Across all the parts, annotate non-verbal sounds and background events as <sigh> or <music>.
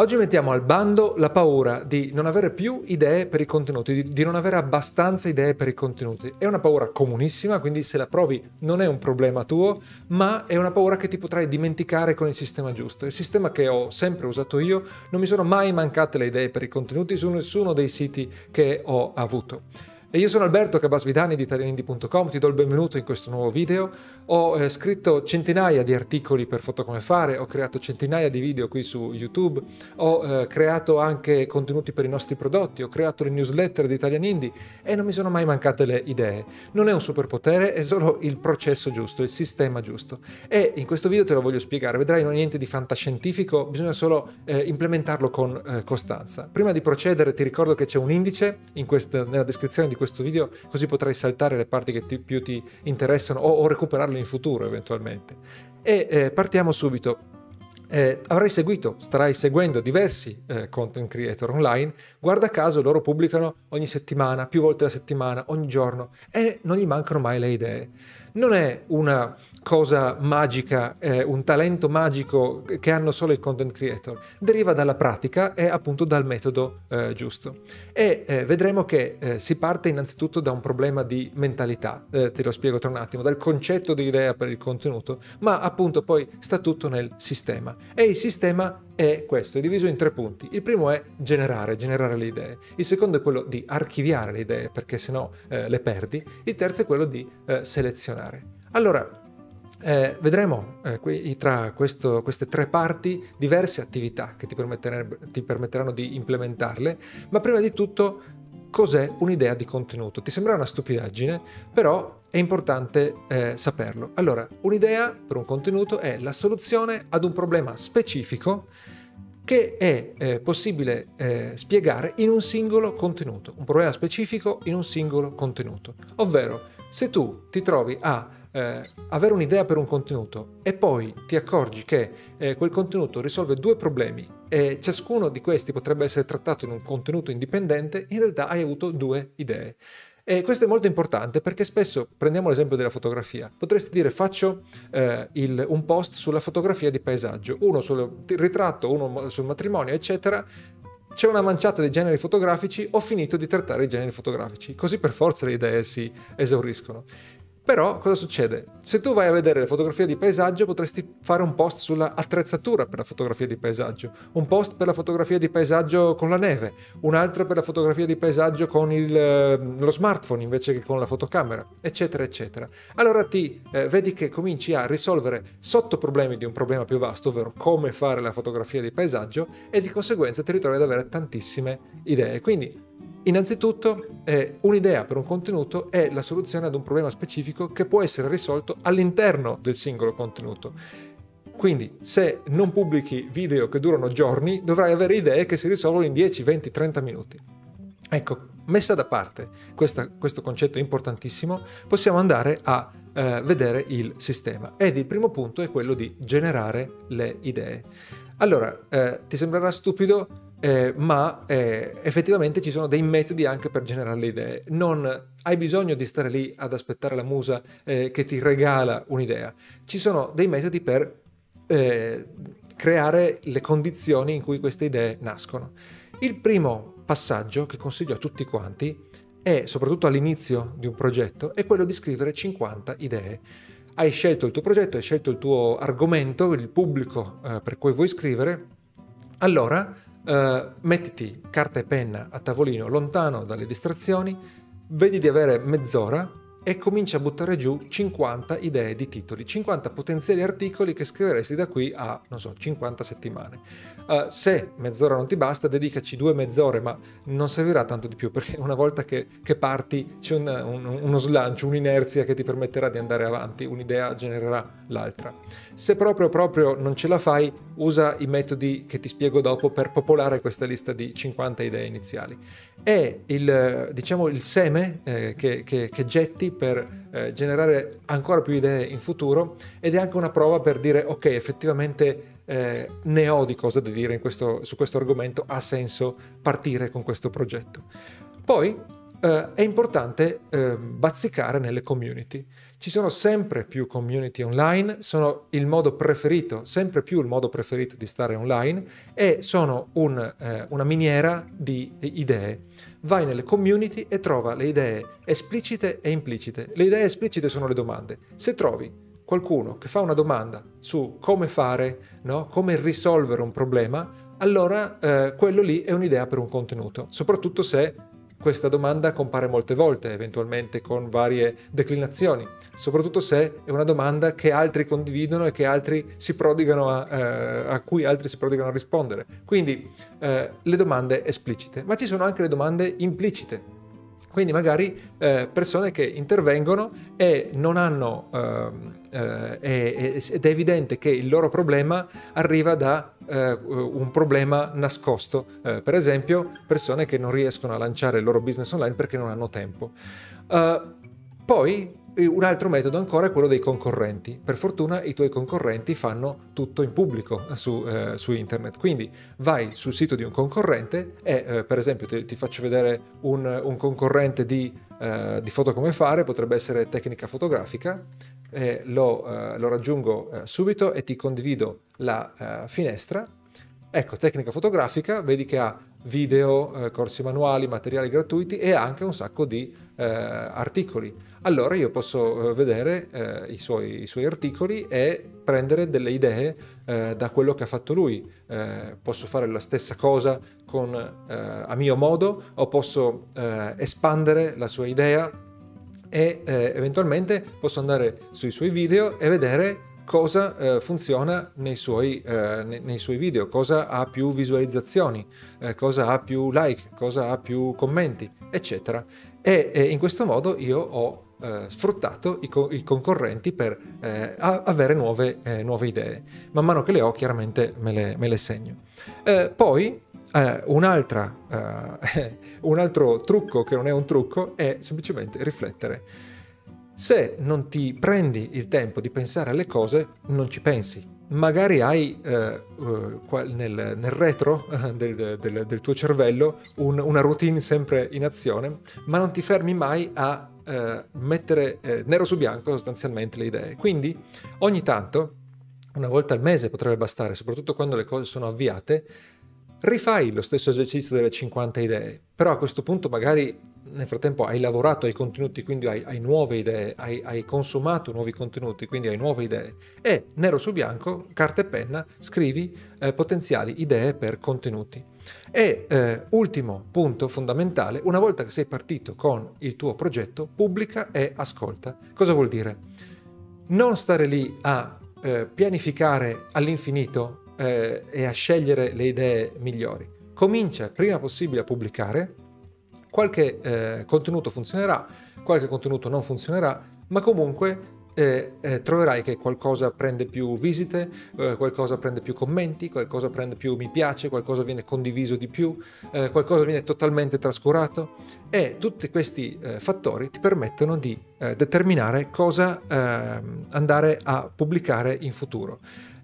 Oggi mettiamo al bando la paura di non avere più idee per i contenuti, di, non avere abbastanza idee per i contenuti. È una paura comunissima, quindi se la provi non è un problema tuo, ma è una paura che ti potrai dimenticare con il sistema giusto. Il sistema che ho sempre usato io, non mi sono mai mancate le idee per i contenuti su nessuno dei siti che ho avuto. E io sono Alberto Cabasvidani di italianindi.com, ti do il benvenuto in questo nuovo video. Ho eh, scritto centinaia di articoli per Foto Come Fare, ho creato centinaia di video qui su YouTube, ho eh, creato anche contenuti per i nostri prodotti, ho creato le newsletter di Italian Indie e non mi sono mai mancate le idee. Non è un superpotere, è solo il processo giusto, il sistema giusto. E in questo video te lo voglio spiegare, vedrai non è niente di fantascientifico, bisogna solo eh, implementarlo con eh, costanza. Prima di procedere ti ricordo che c'è un indice in questa, nella descrizione di questo video, così potrai saltare le parti che ti, più ti interessano o, o, recuperarle in futuro eventualmente. E eh, partiamo subito. Eh, avrai seguito, starai seguendo diversi eh, content creator online, guarda caso loro pubblicano ogni settimana, più volte la settimana, ogni giorno e non gli mancano mai le idee non è una cosa magica, eh, un talento magico che hanno solo i content creator, deriva dalla pratica e appunto dal metodo eh, giusto. E eh, vedremo che eh, si parte innanzitutto da un problema di mentalità, eh, te lo spiego tra un attimo, dal concetto di idea per il contenuto, ma appunto poi sta tutto nel sistema. E il sistema è questo, è diviso in tre punti. Il primo è generare, generare le idee. Il secondo è quello di archiviare le idee, perché sennò eh, le perdi. Il terzo è quello di selezionare. Allora, eh, vedremo eh, tra questo, queste tre parti diverse attività che ti, ti permetteranno di implementarle, ma prima di tutto cos'è un'idea di contenuto. Ti sembra una stupidaggine, però è importante eh, saperlo. Allora, un'idea per un contenuto è la soluzione ad un problema specifico che è eh, possibile eh, spiegare in un singolo contenuto, un problema specifico in un singolo contenuto. Ovvero, se tu ti trovi a eh, avere un'idea per un contenuto e poi ti accorgi che eh, quel contenuto risolve due problemi e ciascuno di questi potrebbe essere trattato in un contenuto indipendente, in realtà hai avuto due idee. E questo è molto importante perché spesso prendiamo l'esempio della fotografia. Potresti dire faccio eh, il, un post sulla fotografia di paesaggio, uno sul ritratto, uno sul matrimonio, eccetera. C'è una manciata di generi fotografici, ho finito di trattare i generi fotografici, così per forza le idee si esauriscono. Però cosa succede? Se tu vai a vedere le fotografie di paesaggio potresti fare un post sulla attrezzatura per la fotografia di paesaggio, un post per la fotografia di paesaggio con la neve, un altro per la fotografia di paesaggio con il, eh, lo smartphone invece che con la fotocamera, eccetera, eccetera. Allora ti eh, vedi che cominci a risolvere sottoproblemi di un problema più vasto, ovvero come fare la fotografia di paesaggio e di conseguenza ti ritrovi ad avere tantissime idee. Quindi Innanzitutto, eh, un'idea per un contenuto è la soluzione ad un problema specifico che può essere risolto all'interno del singolo contenuto. Quindi, se non pubblichi video che durano giorni, dovrai avere idee che si risolvono in 10, 20, 30 minuti. Ecco, messa da parte questa, questo concetto importantissimo, possiamo andare a eh, vedere il sistema. Ed il primo punto è quello di generare le idee. Allora, eh, ti sembrerà stupido eh, ma eh, effettivamente ci sono dei metodi anche per generare le idee. Non hai bisogno di stare lì ad aspettare la musa eh, che ti regala un'idea. Ci sono dei metodi per eh, creare le condizioni in cui queste idee nascono. Il primo passaggio che consiglio a tutti quanti è, soprattutto all'inizio di un progetto, è quello di scrivere 50 idee. Hai scelto il tuo progetto, hai scelto il tuo argomento, il pubblico eh, per cui vuoi scrivere, allora Uh, mettiti carta e penna a tavolino lontano dalle distrazioni, vedi di avere mezz'ora e comincia a buttare giù 50 idee di titoli, 50 potenziali articoli che scriveresti da qui a, non so, 50 settimane. Uh, se mezz'ora non ti basta, dedicaci due mezz'ore, ma non servirà tanto di più perché una volta che, che parti c'è un, un, uno slancio, un'inerzia che ti permetterà di andare avanti, un'idea genererà l'altra. Se proprio proprio non ce la fai, usa i metodi che ti spiego dopo per popolare questa lista di 50 idee iniziali. È il, diciamo, il seme eh, che, che, che getti per eh, generare ancora più idee in futuro ed è anche una prova per dire ok effettivamente eh, ne ho di cosa da dire questo, su questo argomento, ha senso partire con questo progetto. Poi eh, è importante eh, bazzicare nelle community. Ci sono sempre più community online, sono il modo preferito, sempre più il modo preferito di stare online e sono un, eh, una miniera di idee. Vai nelle community e trova le idee esplicite e implicite. Le idee esplicite sono le domande. Se trovi qualcuno che fa una domanda su come fare, no? come risolvere un problema, allora eh, quello lì è un'idea per un contenuto, soprattutto se questa domanda compare molte volte, eventualmente con varie declinazioni, soprattutto se è una domanda che altri condividono e a, eh, a cui altri si prodigano a rispondere. Quindi eh, le domande esplicite, ma ci sono anche le domande implicite quindi magari eh, persone che intervengono e non hanno, eh, eh, ed è evidente che il loro problema arriva da eh, un problema nascosto, eh, per esempio persone che non riescono a lanciare il loro business online perché non hanno tempo. Uh, poi un altro metodo ancora è quello dei concorrenti. Per fortuna i tuoi concorrenti fanno tutto in pubblico su, eh, su internet. Quindi vai sul sito di un concorrente e eh, per esempio ti, ti, faccio vedere un, un concorrente di, eh, di, foto come fare, potrebbe essere tecnica fotografica. Lo, eh, lo, raggiungo eh, subito e ti condivido la eh, finestra. Ecco, tecnica fotografica, vedi che ha video, eh, corsi manuali, materiali gratuiti e anche un sacco di eh, articoli. Allora io posso eh, vedere eh, i suoi, i, suoi, articoli e prendere delle idee eh, da quello che ha fatto lui. Eh, posso fare la stessa cosa con, a mio modo o posso espandere la sua idea e eventualmente posso andare sui suoi video e vedere cosa eh, funziona nei suoi, eh, nei, nei suoi, video, cosa ha più visualizzazioni, eh, cosa ha più like, cosa ha più commenti, eccetera. E, e in questo modo io ho eh, sfruttato i, co- i, concorrenti per eh, avere nuove, eh, nuove, idee. Man mano che le ho chiaramente me le, me le segno. poi <laughs> un altro trucco che non è un trucco è semplicemente riflettere se non ti prendi il tempo di pensare alle cose, non ci pensi. Magari hai eh, uh, nel, nel, retro uh, del, del, del, tuo cervello un, una routine sempre in azione, ma non ti fermi mai a uh, mettere eh, nero su bianco sostanzialmente le idee. Quindi ogni tanto, una volta al mese potrebbe bastare, soprattutto quando le cose sono avviate, rifai lo stesso esercizio delle 50 idee, però a questo punto magari nel frattempo hai lavorato ai contenuti, quindi hai, hai nuove idee, hai, hai, consumato nuovi contenuti, quindi hai nuove idee e nero su bianco, carta e penna, scrivi eh, potenziali idee per contenuti. E eh, ultimo punto fondamentale, una volta che sei partito con il tuo progetto, pubblica e ascolta. Cosa vuol dire? Non stare lì a eh, pianificare all'infinito eh, e a scegliere le idee migliori. Comincia prima possibile a pubblicare. Qualche eh, contenuto funzionerà, qualche contenuto non funzionerà, ma comunque eh, eh, troverai che qualcosa prende più visite, eh, qualcosa prende più commenti, qualcosa prende più mi piace, qualcosa viene condiviso di più, eh, qualcosa viene totalmente trascurato. E tutti questi eh, fattori ti permettono di eh, determinare cosa ehm, andare a pubblicare in futuro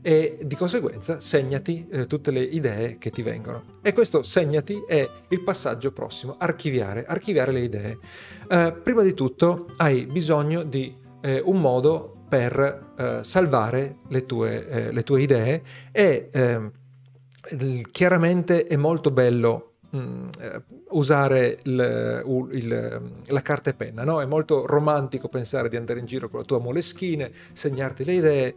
e di conseguenza segnati eh, tutte le idee che ti vengono. E questo segnati è il passaggio prossimo, archiviare, archiviare le idee. Eh, prima di tutto hai bisogno di eh, un modo per eh, salvare le tue, eh, le tue, idee e ehm, chiaramente è molto bello mm, eh, usare il, il, la carta e penna, no? È molto romantico pensare di andare in giro con la tua moleschine, segnarti le idee,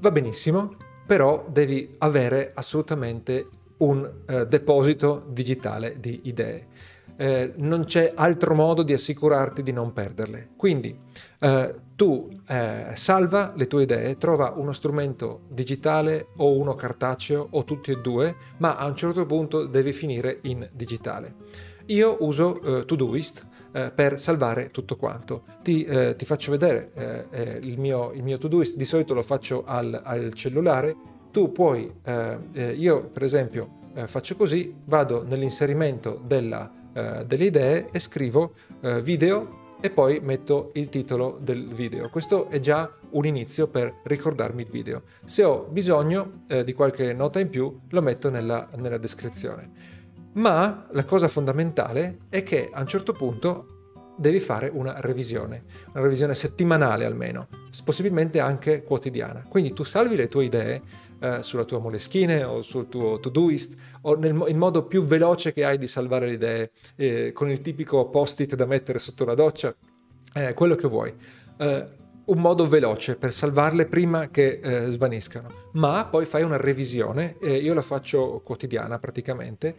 Va benissimo, però devi avere assolutamente un eh, deposito digitale di idee. Eh, non c'è altro modo di assicurarti di non perderle. Quindi eh, tu eh, salva le tue idee, trova uno strumento digitale o uno cartaceo o tutti e due, ma a un certo punto devi finire in digitale. Io uso eh, Todoist eh, per salvare tutto quanto. Ti, eh, ti faccio vedere eh, eh, il mio, il mio Todoist, di solito lo faccio al, al cellulare, tu puoi, eh, io per esempio faccio così, vado nell'inserimento della, delle idee e scrivo video e poi metto il titolo del video. Questo è già un inizio per ricordarmi il video. Se ho bisogno eh, di qualche nota in più, lo metto nella, nella descrizione. Ma la cosa fondamentale è che a un certo punto devi fare una revisione, una revisione settimanale almeno, possibilmente anche quotidiana. Quindi tu salvi le tue idee eh, sulla tua Moleskine o sul tuo Todoist o nel il modo più veloce che hai di salvare le idee, eh, con il tipico post-it da mettere sotto la doccia, eh, quello che vuoi. Eh, un modo veloce per salvarle prima che eh, svaniscano, ma poi fai una revisione, io la faccio quotidiana praticamente,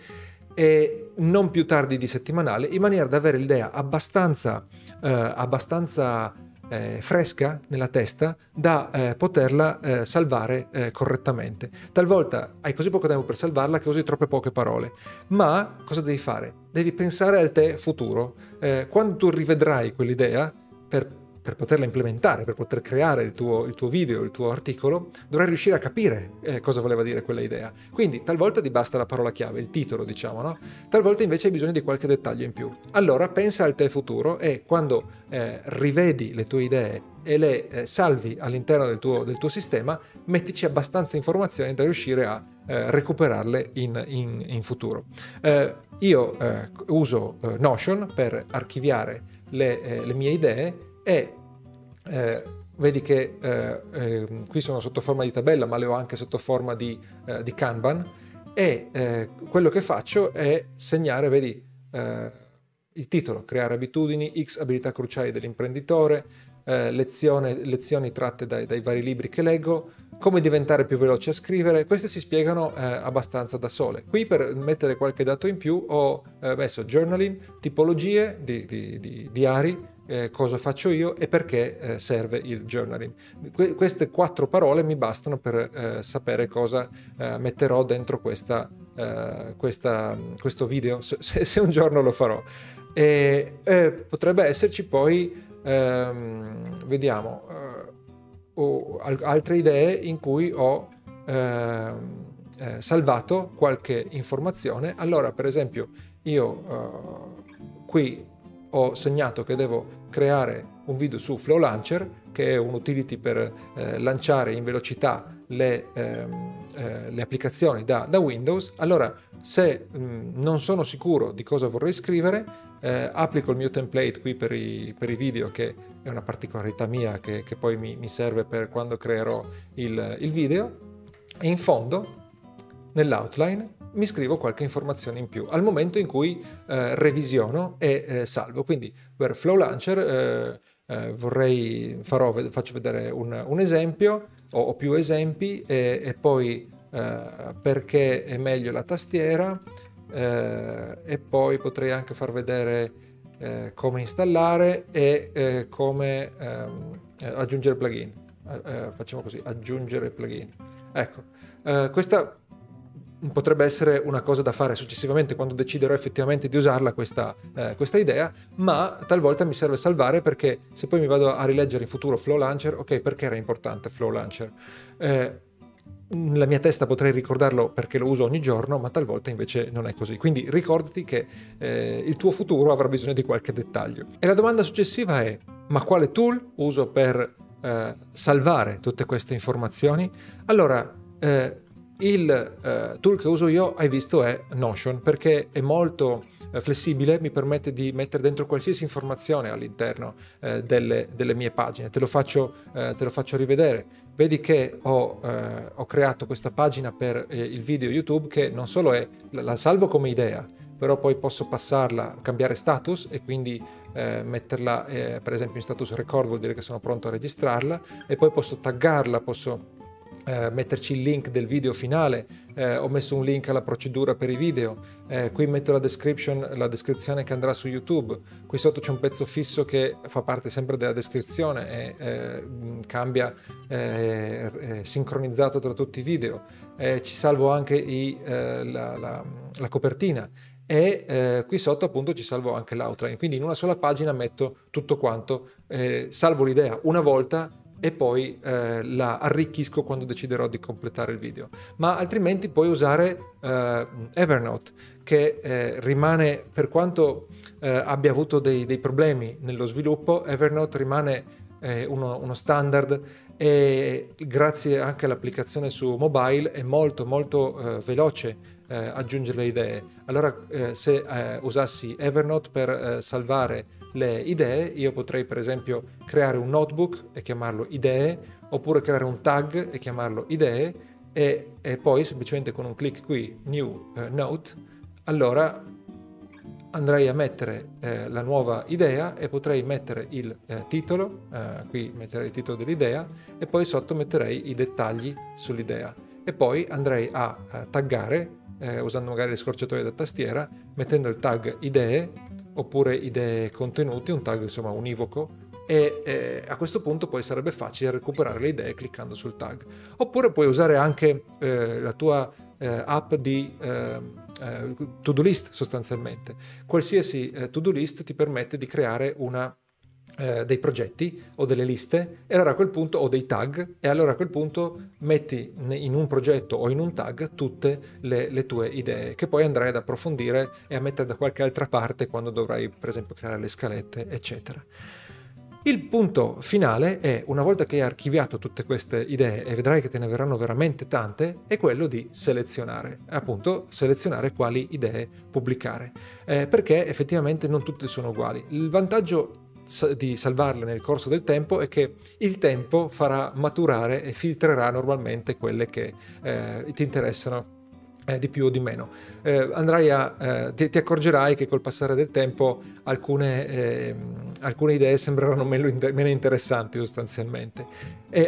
e non più tardi di settimanale, in maniera da avere l'idea abbastanza, eh, abbastanza eh, fresca nella testa da eh, poterla eh, salvare eh, correttamente. Talvolta hai così poco tempo per salvarla che usi troppe poche parole, ma cosa devi fare? Devi pensare al te futuro. Eh, quando tu rivedrai quell'idea, per per poterla implementare, per poter creare il tuo, il tuo, video, il tuo articolo, dovrai riuscire a capire eh, cosa voleva dire quella idea. Quindi talvolta ti basta la parola chiave, il titolo, diciamo, no? Talvolta invece hai bisogno di qualche dettaglio in più. Allora pensa al te futuro e quando eh, rivedi le tue idee e le eh, salvi all'interno del tuo, del tuo, sistema, mettici abbastanza informazioni da riuscire a eh, recuperarle in, in, in futuro. Eh, io eh, uso Notion per archiviare le, le mie idee e eh, vedi che eh, eh, qui sono sotto forma di tabella ma le ho anche sotto forma di, eh, di Kanban e eh, quello che faccio è segnare, vedi, eh, il titolo, creare abitudini, X abilità cruciali dell'imprenditore, lezione, lezioni tratte dai, dai, vari libri che leggo, come diventare più veloce a scrivere, queste si spiegano abbastanza da sole. Qui per mettere qualche dato in più ho messo journaling, tipologie di, di, di diari, eh, cosa faccio io e perché eh, serve il journaling. Que- queste quattro parole mi bastano per eh, sapere cosa eh, metterò dentro questa, eh, questa, questo video, se, se, un giorno lo farò. E, potrebbe esserci poi, ehm, vediamo, eh, altre idee in cui ho ehm, salvato qualche informazione. Allora, per esempio, io qui ho segnato che devo creare un video su Flow Launcher, che è un utility per eh, lanciare in velocità le, ehm, eh, le applicazioni da, da, Windows, allora se mh, non sono sicuro di cosa vorrei scrivere, eh, applico il mio template qui per i, per i, video, che è una particolarità mia che, che poi mi, mi, serve per quando creerò il, il video, e in fondo, nell'outline, mi scrivo qualche informazione in più al momento in cui eh, revisiono e eh, salvo. Quindi per Flow Launcher eh, eh vorrei, farò, faccio vedere un, un esempio o, o, più esempi e, e poi eh, perché è meglio la tastiera eh, e poi potrei anche far vedere come installare e come ehm, aggiungere plugin. facciamo così, aggiungere plugin. Ecco, questa potrebbe essere una cosa da fare successivamente quando deciderò effettivamente di usarla questa, eh, questa, idea, ma talvolta mi serve salvare perché se poi mi vado a rileggere in futuro Flow Launcher, ok, perché era importante Flow Launcher? Eh, nella mia testa potrei ricordarlo perché lo uso ogni giorno, ma talvolta invece non è così. Quindi ricordati che eh, il tuo futuro avrà bisogno di qualche dettaglio. E la domanda successiva è, ma quale tool uso per eh, salvare tutte queste informazioni? Allora, eh, il eh, tool che uso io, hai visto, è Notion perché è molto eh, flessibile, mi permette di mettere dentro qualsiasi informazione all'interno eh, delle, delle, mie pagine. Te lo faccio, te lo faccio rivedere. Vedi che ho, ho creato questa pagina per il video YouTube che non solo è, la salvo come idea, però poi posso passarla, cambiare status e quindi eh, metterla eh, per esempio in status record vuol dire che sono pronto a registrarla e poi posso taggarla, posso eh, metterci il link del video finale, eh, ho messo un link alla procedura per i video, eh, qui metto la, la, descrizione che andrà su YouTube, qui sotto c'è un pezzo fisso che fa parte sempre della descrizione e eh, cambia eh, eh, sincronizzato tra tutti i video, ci salvo anche i, la, la, la, copertina. E eh, qui sotto appunto ci salvo anche l'outline. Quindi in una sola pagina metto tutto quanto. Eh, salvo l'idea. Una volta e poi eh, la arricchisco quando deciderò di completare il video. Ma altrimenti puoi usare eh, Evernote che eh, rimane, per quanto eh, abbia avuto dei, dei, problemi nello sviluppo, Evernote rimane eh, uno, uno standard e grazie anche all'applicazione su mobile è molto molto eh, veloce eh, aggiungere le idee. Allora eh, se eh, usassi Evernote per eh, salvare le idee, io potrei per esempio creare un notebook e chiamarlo idee, oppure creare un tag e chiamarlo idee, e, e poi semplicemente con un clic qui, new eh, note, allora andrei a mettere eh, la nuova idea e potrei mettere il eh, titolo, eh, qui metterei il titolo dell'idea e poi sotto metterei i dettagli sull'idea e poi andrei a, a taggare eh, usando magari le scorciatoie da tastiera mettendo il tag idee oppure idee contenuti, un tag insomma univoco e eh, a questo punto poi sarebbe facile recuperare le idee cliccando sul tag. Oppure puoi usare anche eh, la tua eh, app di ehm, eh, to-do list sostanzialmente. Qualsiasi eh, to-do list ti permette di creare una eh, dei progetti o delle liste e allora a quel punto o dei tag e allora a quel punto metti in un progetto o in un tag tutte le, le, tue idee che poi andrai ad approfondire e a mettere da qualche altra parte quando dovrai per esempio creare le scalette eccetera. Il punto finale è, una volta che hai archiviato tutte queste idee e vedrai che te ne verranno veramente tante, è quello di selezionare, appunto selezionare quali idee pubblicare, eh, perché effettivamente non tutte sono uguali. Il vantaggio di salvarle nel corso del tempo è che il tempo farà maturare e filtrerà normalmente quelle che eh, ti interessano eh, di più o di meno. Eh, a, eh, ti, ti, accorgerai che col passare del tempo alcune, ehm, alcune idee sembreranno meno, meno interessanti sostanzialmente,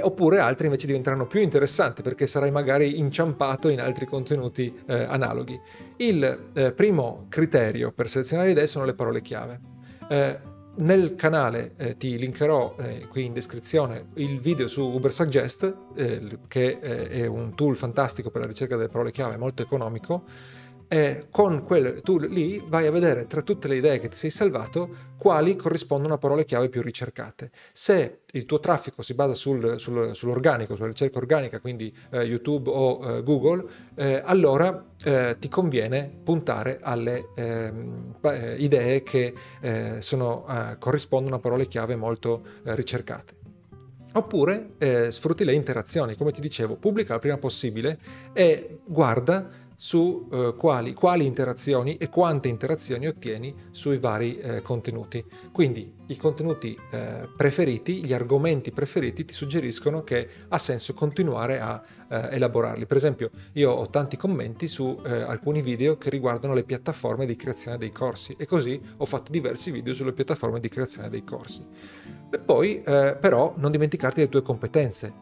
oppure altre invece diventeranno più interessanti perché sarai magari inciampato in altri contenuti eh, analoghi. Il eh, primo criterio per selezionare idee sono le parole chiave. Nel canale eh, ti linkerò eh, qui in descrizione il video su Uber Suggest, eh, che eh, è un tool fantastico per la ricerca delle parole chiave, molto economico, e con quel tool lì vai a vedere tra tutte le idee che ti sei salvato quali corrispondono a parole chiave più ricercate. Se il tuo traffico si basa sul, sul, sull'organico, sulla ricerca organica, quindi eh, YouTube o eh, Google, eh, allora eh, ti conviene puntare alle ehm, eh, idee che eh, sono, corrispondono a parole chiave molto ricercate. Oppure sfrutti le interazioni, come ti dicevo, pubblica il prima possibile e guarda su eh, quali, quali, interazioni e quante interazioni ottieni sui vari eh, contenuti. Quindi i contenuti eh, preferiti, gli argomenti preferiti ti suggeriscono che ha senso continuare a eh, elaborarli. Per esempio io ho tanti commenti su eh, alcuni video che riguardano le piattaforme di creazione dei corsi e così ho fatto diversi video sulle piattaforme di creazione dei corsi. E poi eh, però non dimenticarti le tue competenze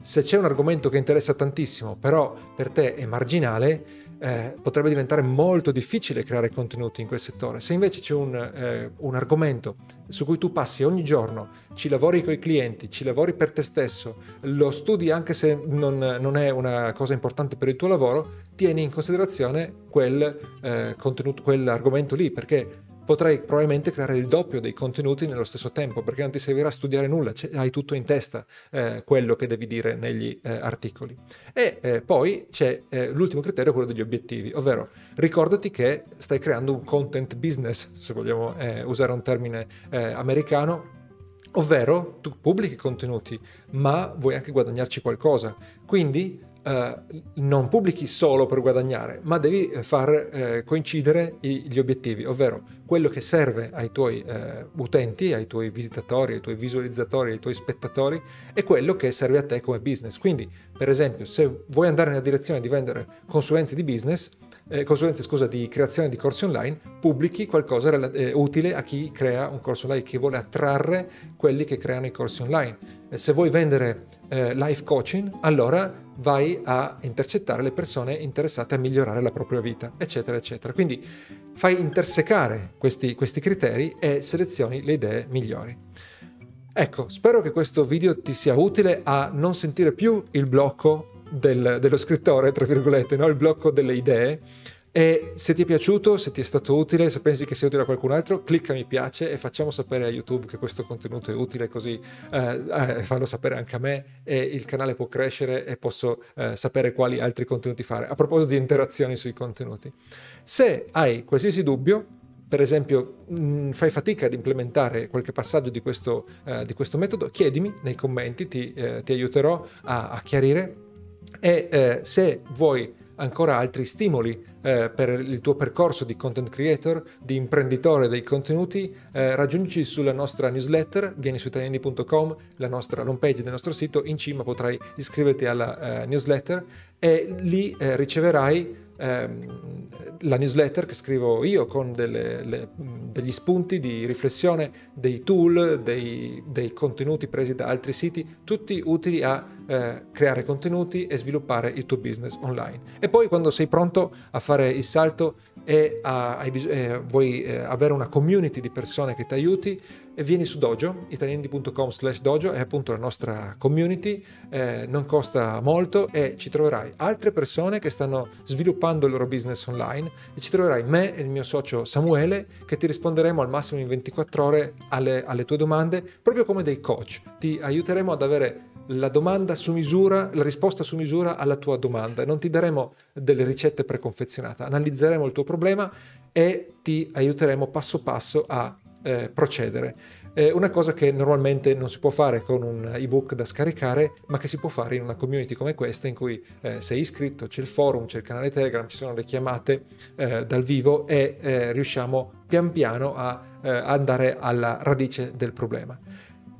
se c'è un argomento che interessa tantissimo, però per te è marginale, eh, potrebbe diventare molto difficile creare contenuti in quel settore. Se invece c'è un, eh, un, argomento su cui tu passi ogni giorno, ci lavori con i clienti, ci lavori per te stesso, lo studi anche se non, non è una cosa importante per il tuo lavoro, tieni in considerazione quel, eh, quell'argomento lì, perché potrai probabilmente creare il doppio dei contenuti nello stesso tempo, perché non ti servirà studiare nulla, hai tutto in testa eh, quello che devi dire negli eh, articoli. E eh, poi c'è eh, l'ultimo criterio, quello degli obiettivi, ovvero ricordati che stai creando un content business, se vogliamo eh, usare un termine eh, americano, Ovvero tu pubblichi contenuti, ma vuoi anche guadagnarci qualcosa. Quindi eh, non pubblichi solo per guadagnare, ma devi eh, far eh, coincidere i, gli obiettivi, ovvero quello che serve ai tuoi eh, utenti, ai tuoi visitatori, ai tuoi visualizzatori, ai tuoi spettatori e quello che serve a te come business. Quindi, per esempio, se vuoi andare nella direzione di vendere consulenze di business, eh, consulenze scusa, di creazione di corsi online, pubblichi qualcosa eh, utile a chi crea un corso online, che vuole attrarre quelli che creano i corsi online. Eh, se vuoi vendere eh, life coaching, allora vai a intercettare le persone interessate a migliorare la propria vita, eccetera, eccetera. Quindi fai intersecare questi, questi criteri e selezioni le idee migliori. Ecco, spero che questo video ti sia utile a non sentire più il blocco del, dello scrittore, tra virgolette, no? il blocco delle idee. E se ti è piaciuto, se ti è stato utile, se pensi che sia utile a qualcun altro, clicca mi piace e facciamo sapere a YouTube che questo contenuto è utile, così eh, eh, fanno sapere anche a me e il canale può crescere e posso eh, sapere quali altri contenuti fare. A proposito di interazioni sui contenuti, se hai qualsiasi dubbio, per esempio mh, mm, fai fatica ad implementare qualche passaggio di questo, uh, di questo metodo, chiedimi nei commenti, ti, uh, ti aiuterò a, a chiarire e eh, se vuoi ancora altri stimoli eh, per il tuo percorso di content creator, di imprenditore dei contenuti, eh, raggiungici sulla nostra newsletter, vieni su italiani.com, la nostra homepage del nostro sito, in cima potrai iscriverti alla eh, newsletter e lì eh, riceverai ehm, la newsletter che scrivo io con delle, le, degli spunti di riflessione, dei tool, dei, dei, contenuti presi da altri siti, tutti utili a eh, creare contenuti e sviluppare il tuo business online. E poi quando sei pronto a fare il salto e a, hai, eh, vuoi eh, avere una community di persone che ti aiuti, vieni su Dojo, italiandi.com slash dojo, è appunto la nostra community, eh, non costa molto e ci troverai altre persone che stanno sviluppando il loro business online e ci troverai me e il mio socio Samuele che ti risponderemo al massimo in 24 ore alle, alle tue domande, proprio come dei coach. Ti aiuteremo ad avere la domanda su misura, la risposta su misura alla tua domanda. Non ti daremo delle ricette preconfezionate, analizzeremo il tuo problema e ti aiuteremo passo passo a eh, procedere. È una cosa che normalmente non si può fare con un ebook da scaricare, ma che si può fare in una community come questa in cui eh, sei iscritto, c'è il forum, c'è il canale Telegram, ci sono le chiamate eh, dal vivo e eh, riusciamo pian piano a eh, andare alla radice del problema.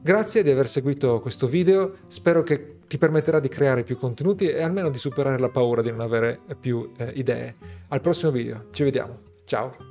Grazie di aver seguito questo video, spero che ti permetterà di creare più contenuti e almeno di superare la paura di non avere più eh, idee. Al prossimo video, ci vediamo, ciao!